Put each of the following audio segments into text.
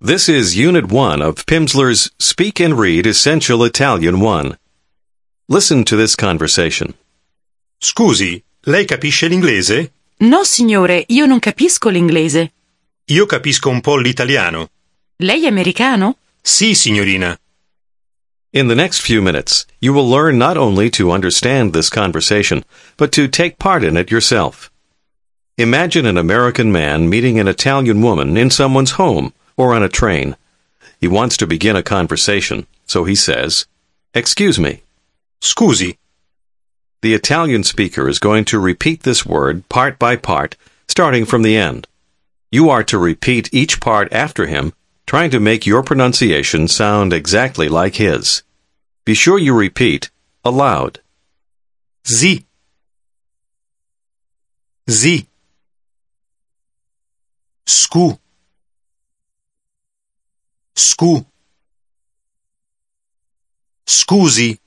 This is Unit 1 of Pimsleur's Speak and Read Essential Italian 1. Listen to this conversation. Scusi, lei capisce l'inglese? No, signore, io non capisco l'inglese. Io capisco un po' l'italiano. Lei è americano? Sì, signorina. In the next few minutes, you will learn not only to understand this conversation, but to take part in it yourself. Imagine an American man meeting an Italian woman in someone's home or on a train. He wants to begin a conversation, so he says, Excuse me. Scusi, The Italian speaker is going to repeat this word part by part, starting from the end. You are to repeat each part after him, trying to make your pronunciation sound exactly like his. Be sure you repeat aloud. sì. Sì. Scu. Scu. Scusi.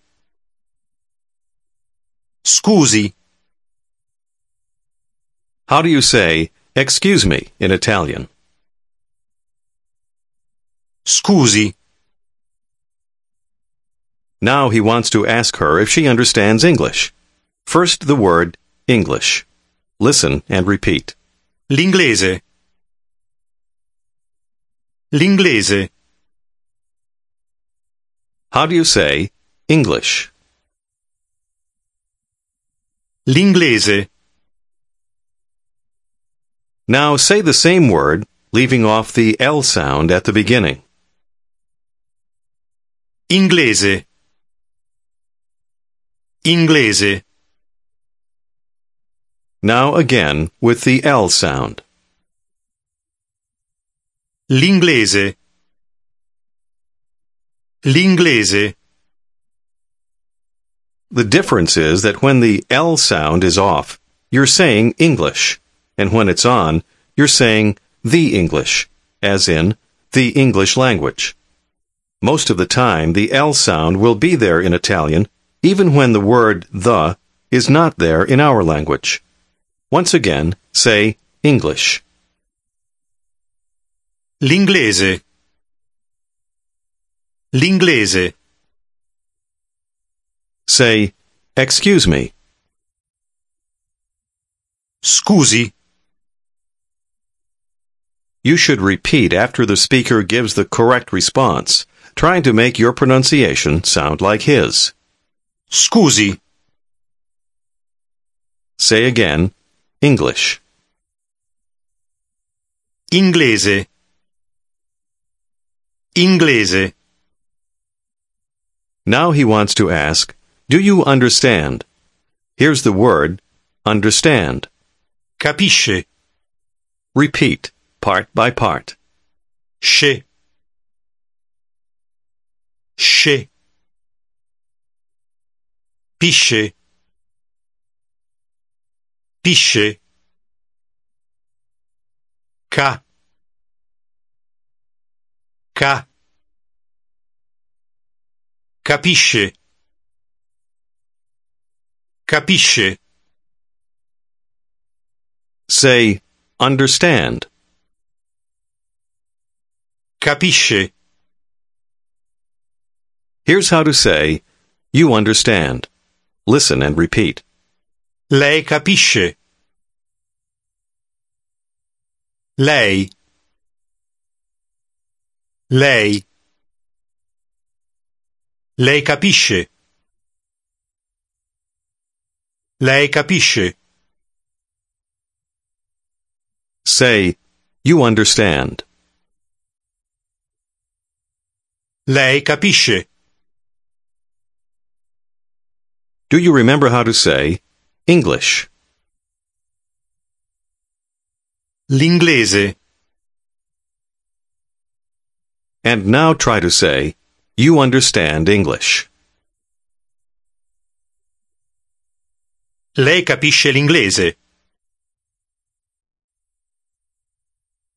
Scusi. How do you say, excuse me, in Italian? Scusi. Now he wants to ask her if she understands English. First the word English. Listen and repeat. L'inglese. L'inglese. How do you say English? L'inglese. Now say the same word, leaving off the L sound at the beginning. Inglese. Inglese. Now again with the L sound. L'inglese. L'inglese. The difference is that when the L sound is off, you're saying English, and when it's on, you're saying the English, as in the English language. Most of the time, the L sound will be there in Italian, even when the word the is not there in our language. Once again, say English. L'inglese. L'inglese. Say, excuse me. Scusi. You should repeat after the speaker gives the correct response, trying to make your pronunciation sound like his. Scusi. Say again, English. Inglese. Inglese. Now he wants to ask, do you understand? Here's the word, understand. Capisce. Repeat, part by part. Sce. Sce. Pisce. Pisce. Ca. Ca. Capisce. Capisce. Say, understand. Capisce. Here's how to say, you understand. Listen and repeat. Lei capisce. Lei. Lei. Lei capisce. Lei capisce. Say, you understand. Lei capisce. Do you remember how to say English? L'inglese. And now try to say, you understand English. Lei capisce l'inglese.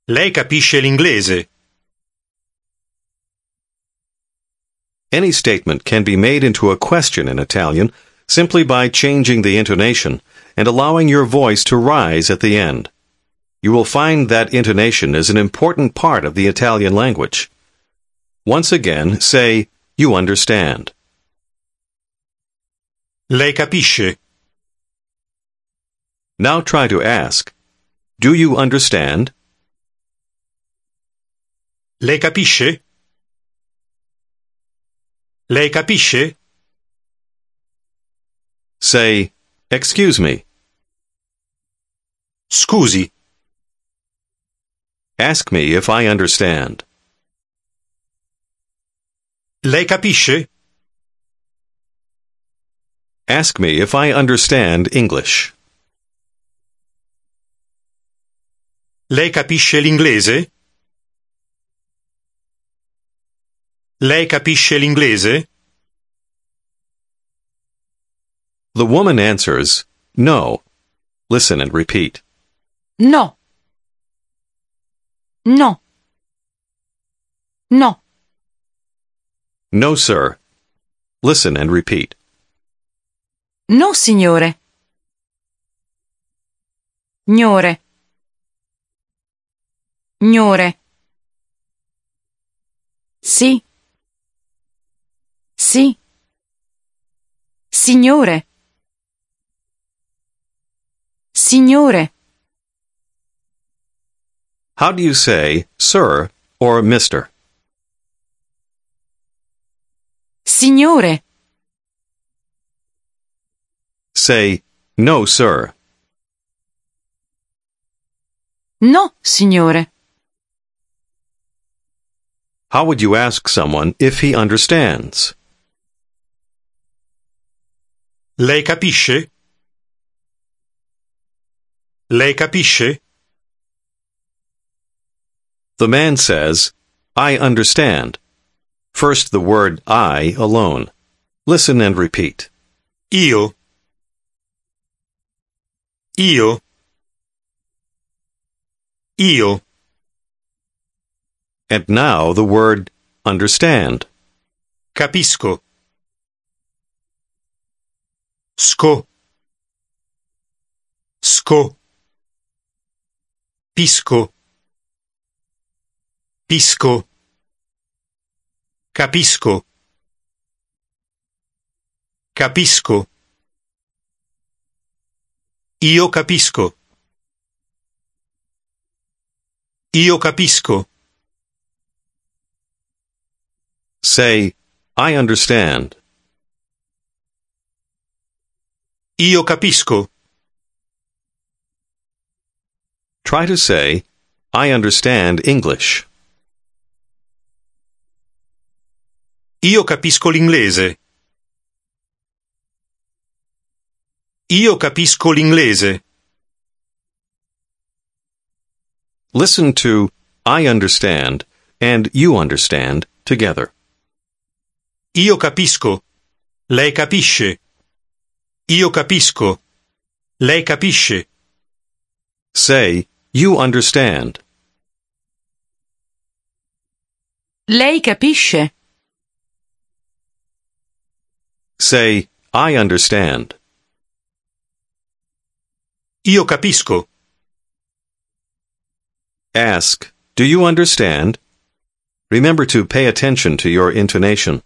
Lei capisce l'inglese. Any statement can be made into a question in Italian simply by changing the intonation and allowing your voice to rise at the end. You will find that intonation is an important part of the Italian language. Once again, say, you understand. Lei capisce? Now try to ask, do you understand? Lei capisce? Lei capisce? Say, excuse me. Scusi, Ask me if I understand. Lei capisce? Ask me if I understand English. Lei capisce l'inglese? Lei capisce l'inglese? The woman answers, no. Listen and repeat. No. No. No. No, sir. Listen and repeat. No, signore. Gnore. Gnore. Sì. Sì. Signore. Signore. How do you say sir or mister? Signore. Say no, sir. No, signore. How would you ask someone if he understands? Lei capisce? Lei capisce? The man says, I understand. First the word I alone. Listen and repeat. Io. Io. Io. And now the word understand. Capisco. Sco. Sco. Pisco. Pisco. Capisco. Capisco. Io capisco. Io capisco. Say, I understand. Io capisco. Try to say, I understand English. Io capisco l'inglese. Io capisco l'inglese. Listen to I understand and you understand together. Io capisco. Lei capisce. Io capisco. Lei capisce. Say, you understand. Lei capisce? Say, I understand. Io capisco. Ask, do you understand? Remember to pay attention to your intonation.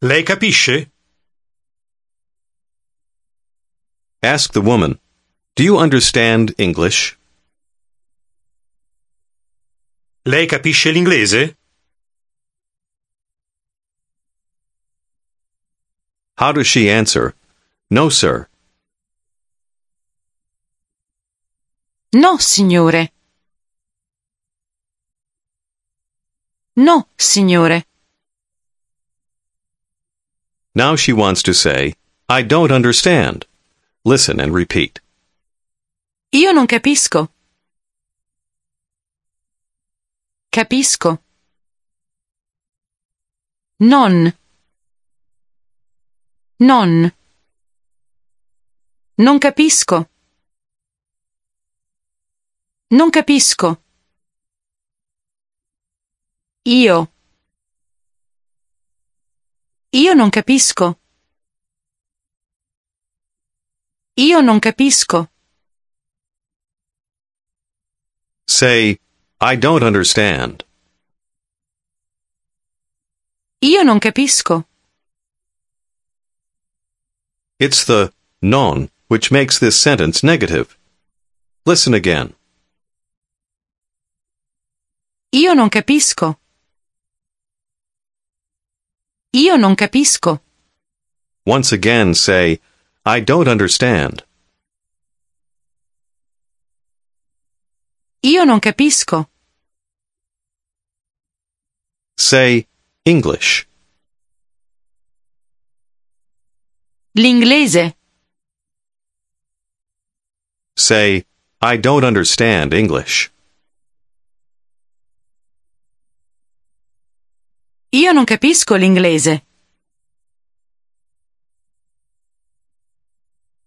Lei capisce? Ask the woman, do you understand English? Lei capisce l'inglese? How does she answer? No, sir. No, signore. No, signore. Now she wants to say, I don't understand. Listen and repeat. Io non capisco. Capisco. Non. Non. Non capisco. Non capisco. Io. Io non capisco. Io non capisco. Say, I don't understand. Io non capisco. It's the non which makes this sentence negative. Listen again. Io non capisco. Io non capisco. Once again say, I don't understand. Io non capisco. Say, English. L'inglese. Say, I don't understand English. Io non capisco l'inglese.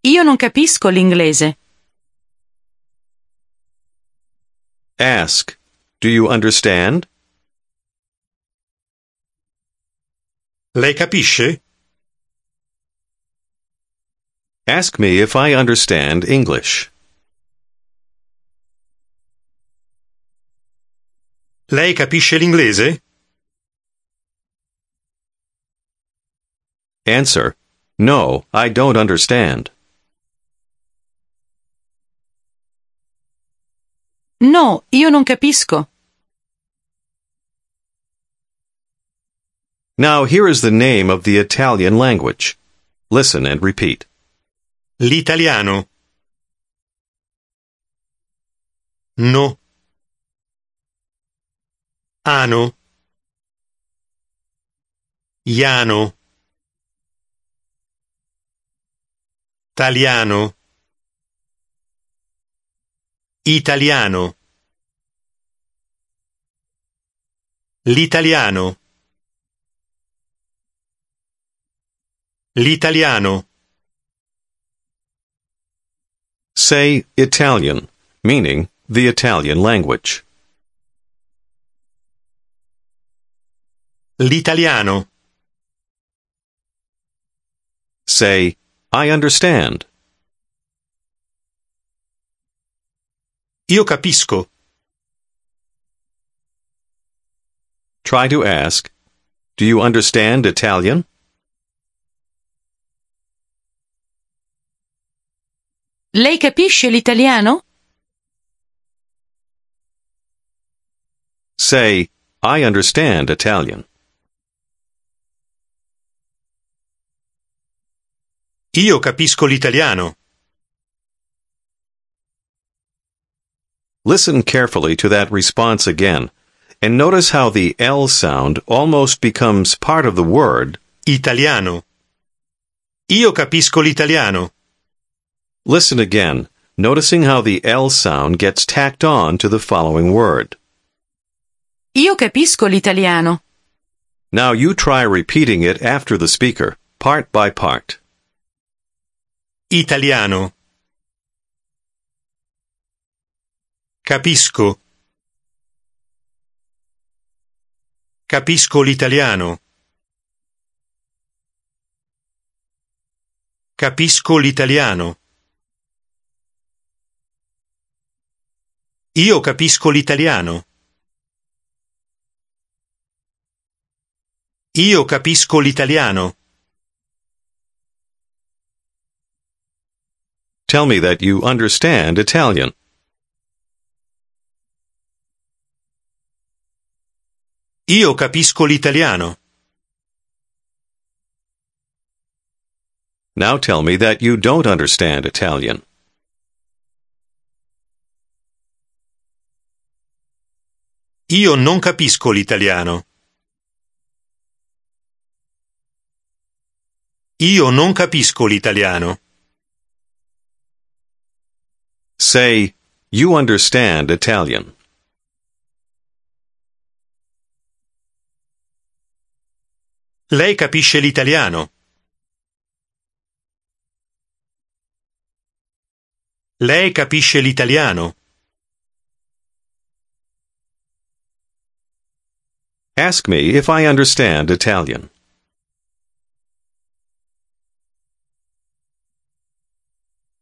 Io non capisco l'inglese. Ask, do you understand? Lei capisce? Ask me if I understand English. Lei capisce l'inglese? Answer, no, I don't understand. No, io non capisco. Now here is the name of the Italian language. Listen and repeat. L'italiano. No. Ano. Iano. Taliano. Italiano. L'italiano. L'italiano. Say Italian, meaning the Italian language. L'italiano. Say, I understand. Io capisco. Try to ask, Do you understand Italian? Lei capisce l'italiano? Say, I understand Italian. Io capisco l'italiano. Listen carefully to that response again, and notice how the L sound almost becomes part of the word. Italiano. Io capisco l'italiano. Listen again, noticing how the L sound gets tacked on to the following word. Io capisco l'italiano. Now you try repeating it after the speaker, part by part. Italiano. Capisco. Capisco l'italiano. Capisco l'italiano. Io capisco l'italiano. Io capisco l'italiano. Tell me that you understand Italian. Io capisco l'italiano. Now tell me that you don't understand Italian. Io non capisco l'italiano. Io non capisco l'italiano. Say, you understand Italian. Lei capisce l'italiano. Lei capisce l'italiano. Ask me if I understand Italian.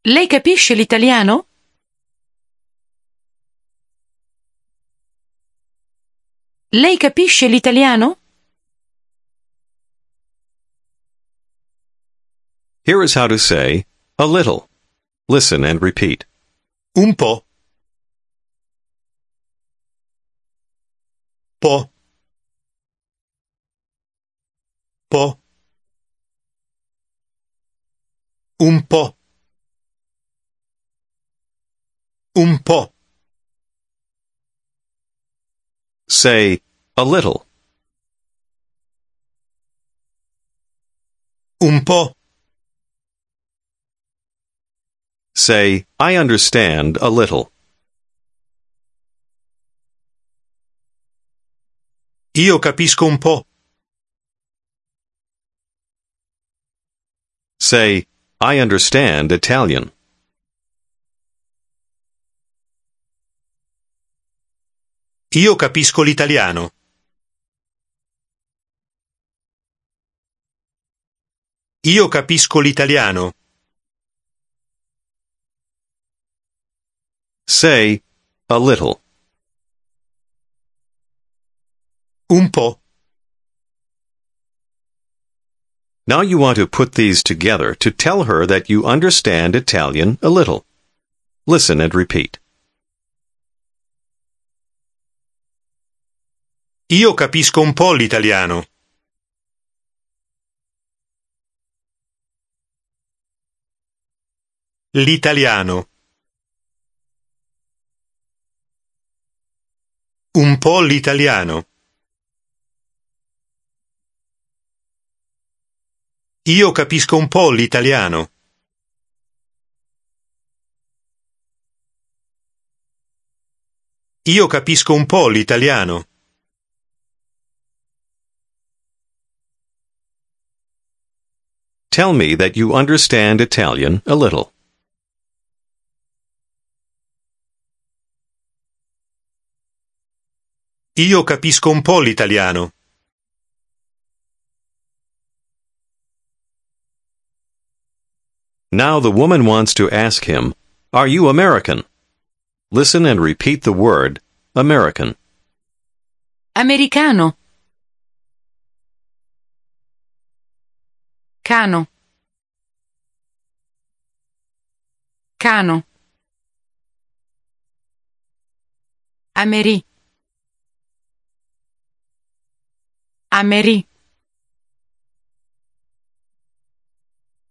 Lei capisce l'italiano? Lei capisce l'italiano? Here is how to say a little. Listen and repeat. Un po'. Po'. Po'. Un po'. Un po'. Say a little. Un po'. Say I understand a little. Io capisco un po'. Say I understand Italian. Io capisco l'italiano. Io capisco l'italiano. Say a little. Un po'. Now you want to put these together to tell her that you understand Italian a little. Listen and repeat. Io capisco un po' l'italiano. L'italiano. Un po' l'italiano. Io capisco un po' l'italiano. Io capisco un po' l'italiano. Tell me that you understand Italian a little. Io capisco un po' l'italiano. Now the woman wants to ask him, Are you American? Listen and repeat the word American. Americano. Cano. Cano. Ameri. Ameri.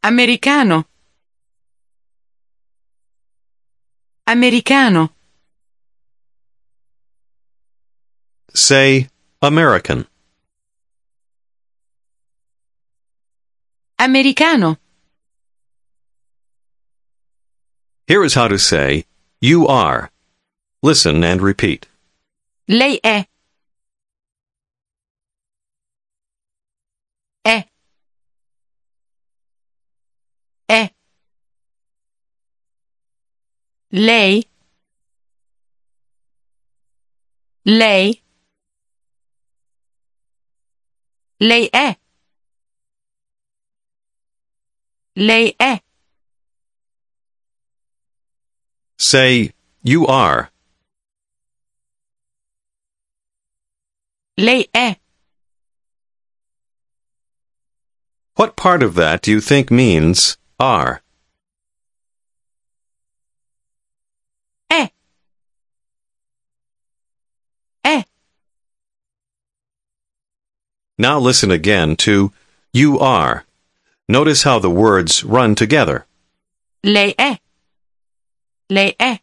Americano. Americano. Say American. Americano. Here is how to say you are. Listen and repeat. Lei è. È. Lei. Lei. Lei è. Lei è. Say you are. Lei è. What part of that do you think means are? Now listen again to you are. Notice how the words run together. Lei è. Lei è.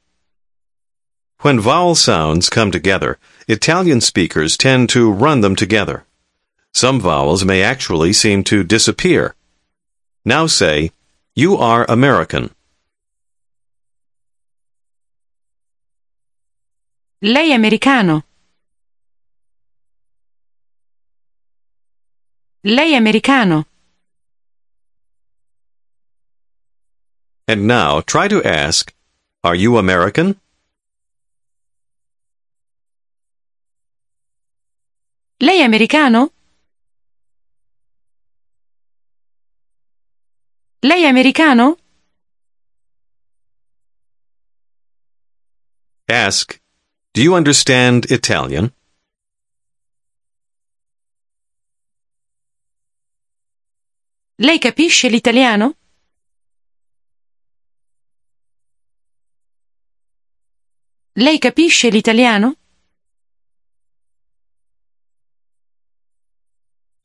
When vowel sounds come together, Italian speakers tend to run them together. Some vowels may actually seem to disappear. Now say, you are American. Lei è americano. Lei è americano. And now try to ask, are you American? Lei è americano? Lei è americano? Ask, do you understand Italian? Lei capisce l'italiano? Lei capisce l'italiano?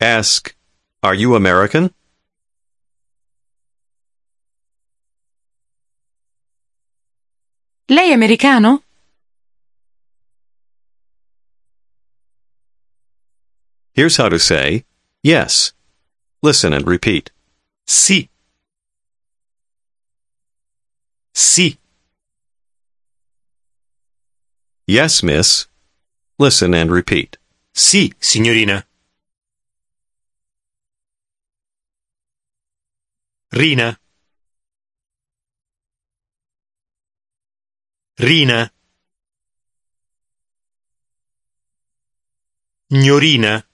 Ask, Are you American? Lei è americano? Here's how to say, Yes. Listen and repeat. Sì. Sì. Yes, miss. Listen and repeat. Sì, signorina. Rina. Rina. Gnorina.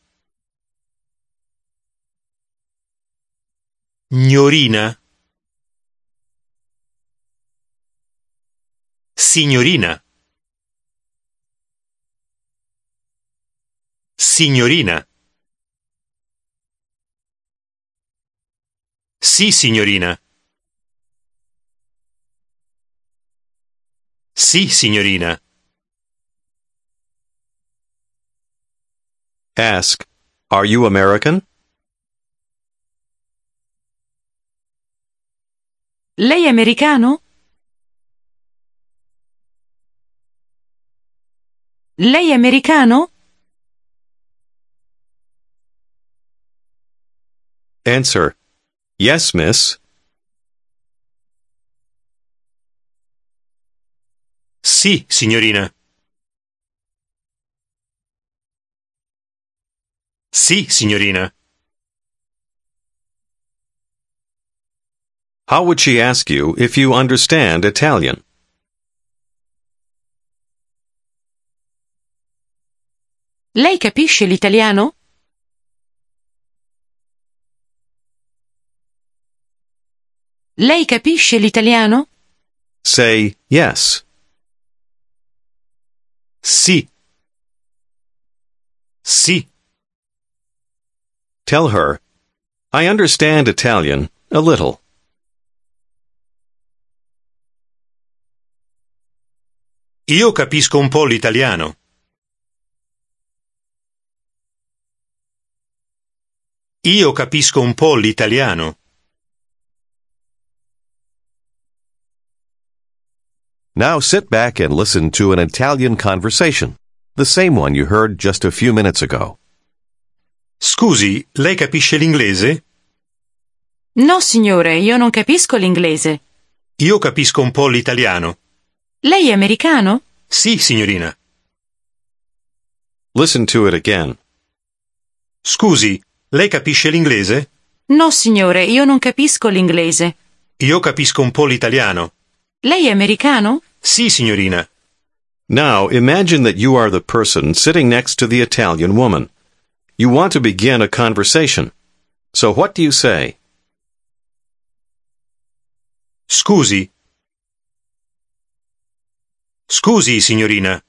Gnorina. Signorina. Signorina. Sì, signorina. Sì, signorina. Ask, Are you American? Lei è americano? Lei è americano? Answer, Yes, miss. Sì, signorina. Sì, signorina. How would she ask you if you understand Italian? Lei capisce l'italiano? Lei capisce l'italiano? Say yes. Sì. Sì. Tell her, I understand Italian a little. Io capisco un po' l'italiano. Io capisco un po' l'italiano. Now sit back and listen to an Italian conversation, the same one you heard just a few minutes ago. Scusi, lei capisce l'inglese? No, signore, io non capisco l'inglese. Io capisco un po' l'italiano. Lei è americano? Sì, signorina. Listen to it again. Scusi, lei capisce l'inglese? No, signore, io non capisco l'inglese. Io capisco un po' l'italiano. Lei è americano? Sì, signorina. Now imagine that you are the person sitting next to the Italian woman. You want to begin a conversation. So what do you say? Scusi. Scusi, signorina.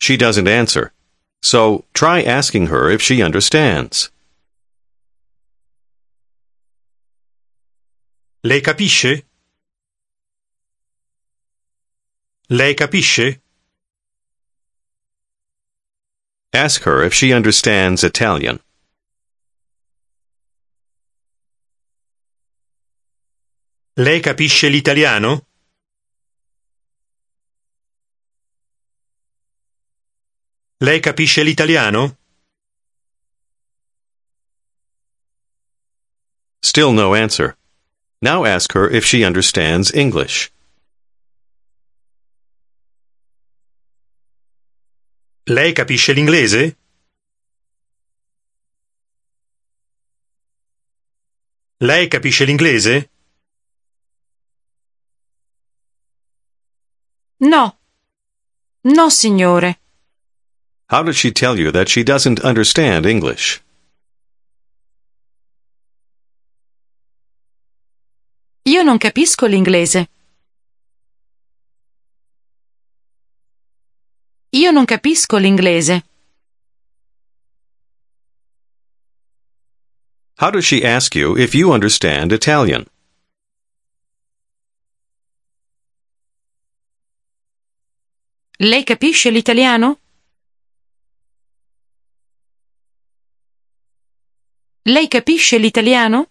She doesn't answer. So try asking her if she understands. Lei capisce? Lei capisce? Ask her if she understands Italian. Lei capisce l'italiano? Lei capisce l'italiano? Still no answer. Now ask her if she understands English. Lei capisce l'inglese? Lei capisce l'inglese? No. No, signore. How did she tell you that she doesn't understand English? Io non capisco l'inglese. Io non capisco l'inglese. How does she ask you if you understand Italian? Lei capisce l'italiano? Lei capisce l'italiano?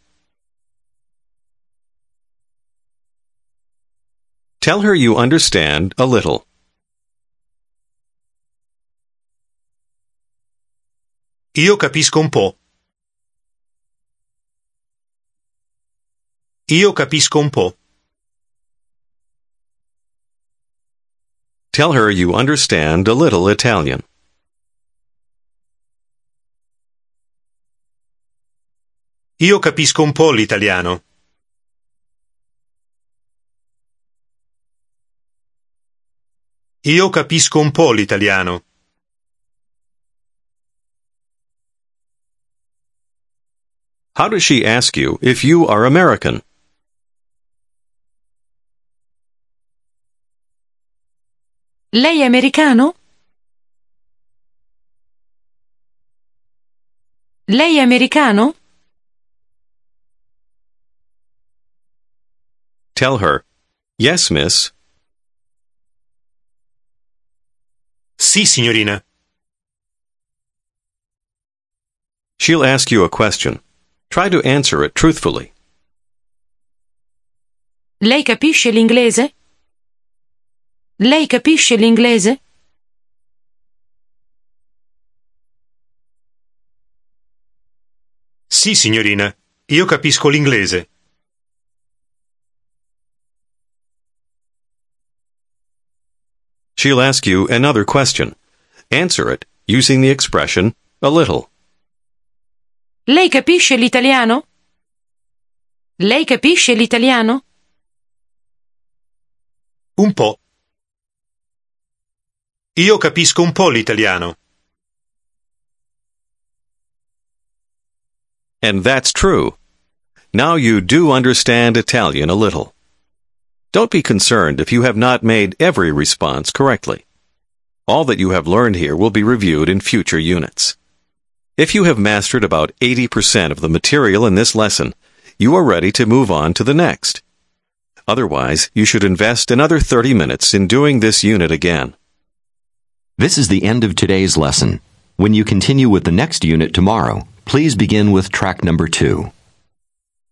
Tell her you understand a little. Io capisco un po'. Io capisco un po'. Tell her you understand a little Italian. Io capisco un po' l'italiano. Io capisco un po' l'italiano. How does she ask you if you are American? Lei è americano? Lei è americano? Tell her, Yes, miss. Sì, signorina. She'll ask you a question. Try to answer it truthfully. Lei capisce l'inglese? Lei capisce l'inglese? Sì, signorina. Io capisco l'inglese. She'll ask you another question. Answer it using the expression a little. Lei capisce l'italiano? Lei capisce l'italiano? Un po'. Io capisco un po' l'italiano. And that's true. Now you do understand Italian a little. Don't be concerned if you have not made every response correctly. All that you have learned here will be reviewed in future units. If you have mastered about 80% of the material in this lesson, you are ready to move on to the next. Otherwise, you should invest another 30 minutes in doing this unit again. This is the end of today's lesson. When you continue with the next unit tomorrow, please begin with track number two.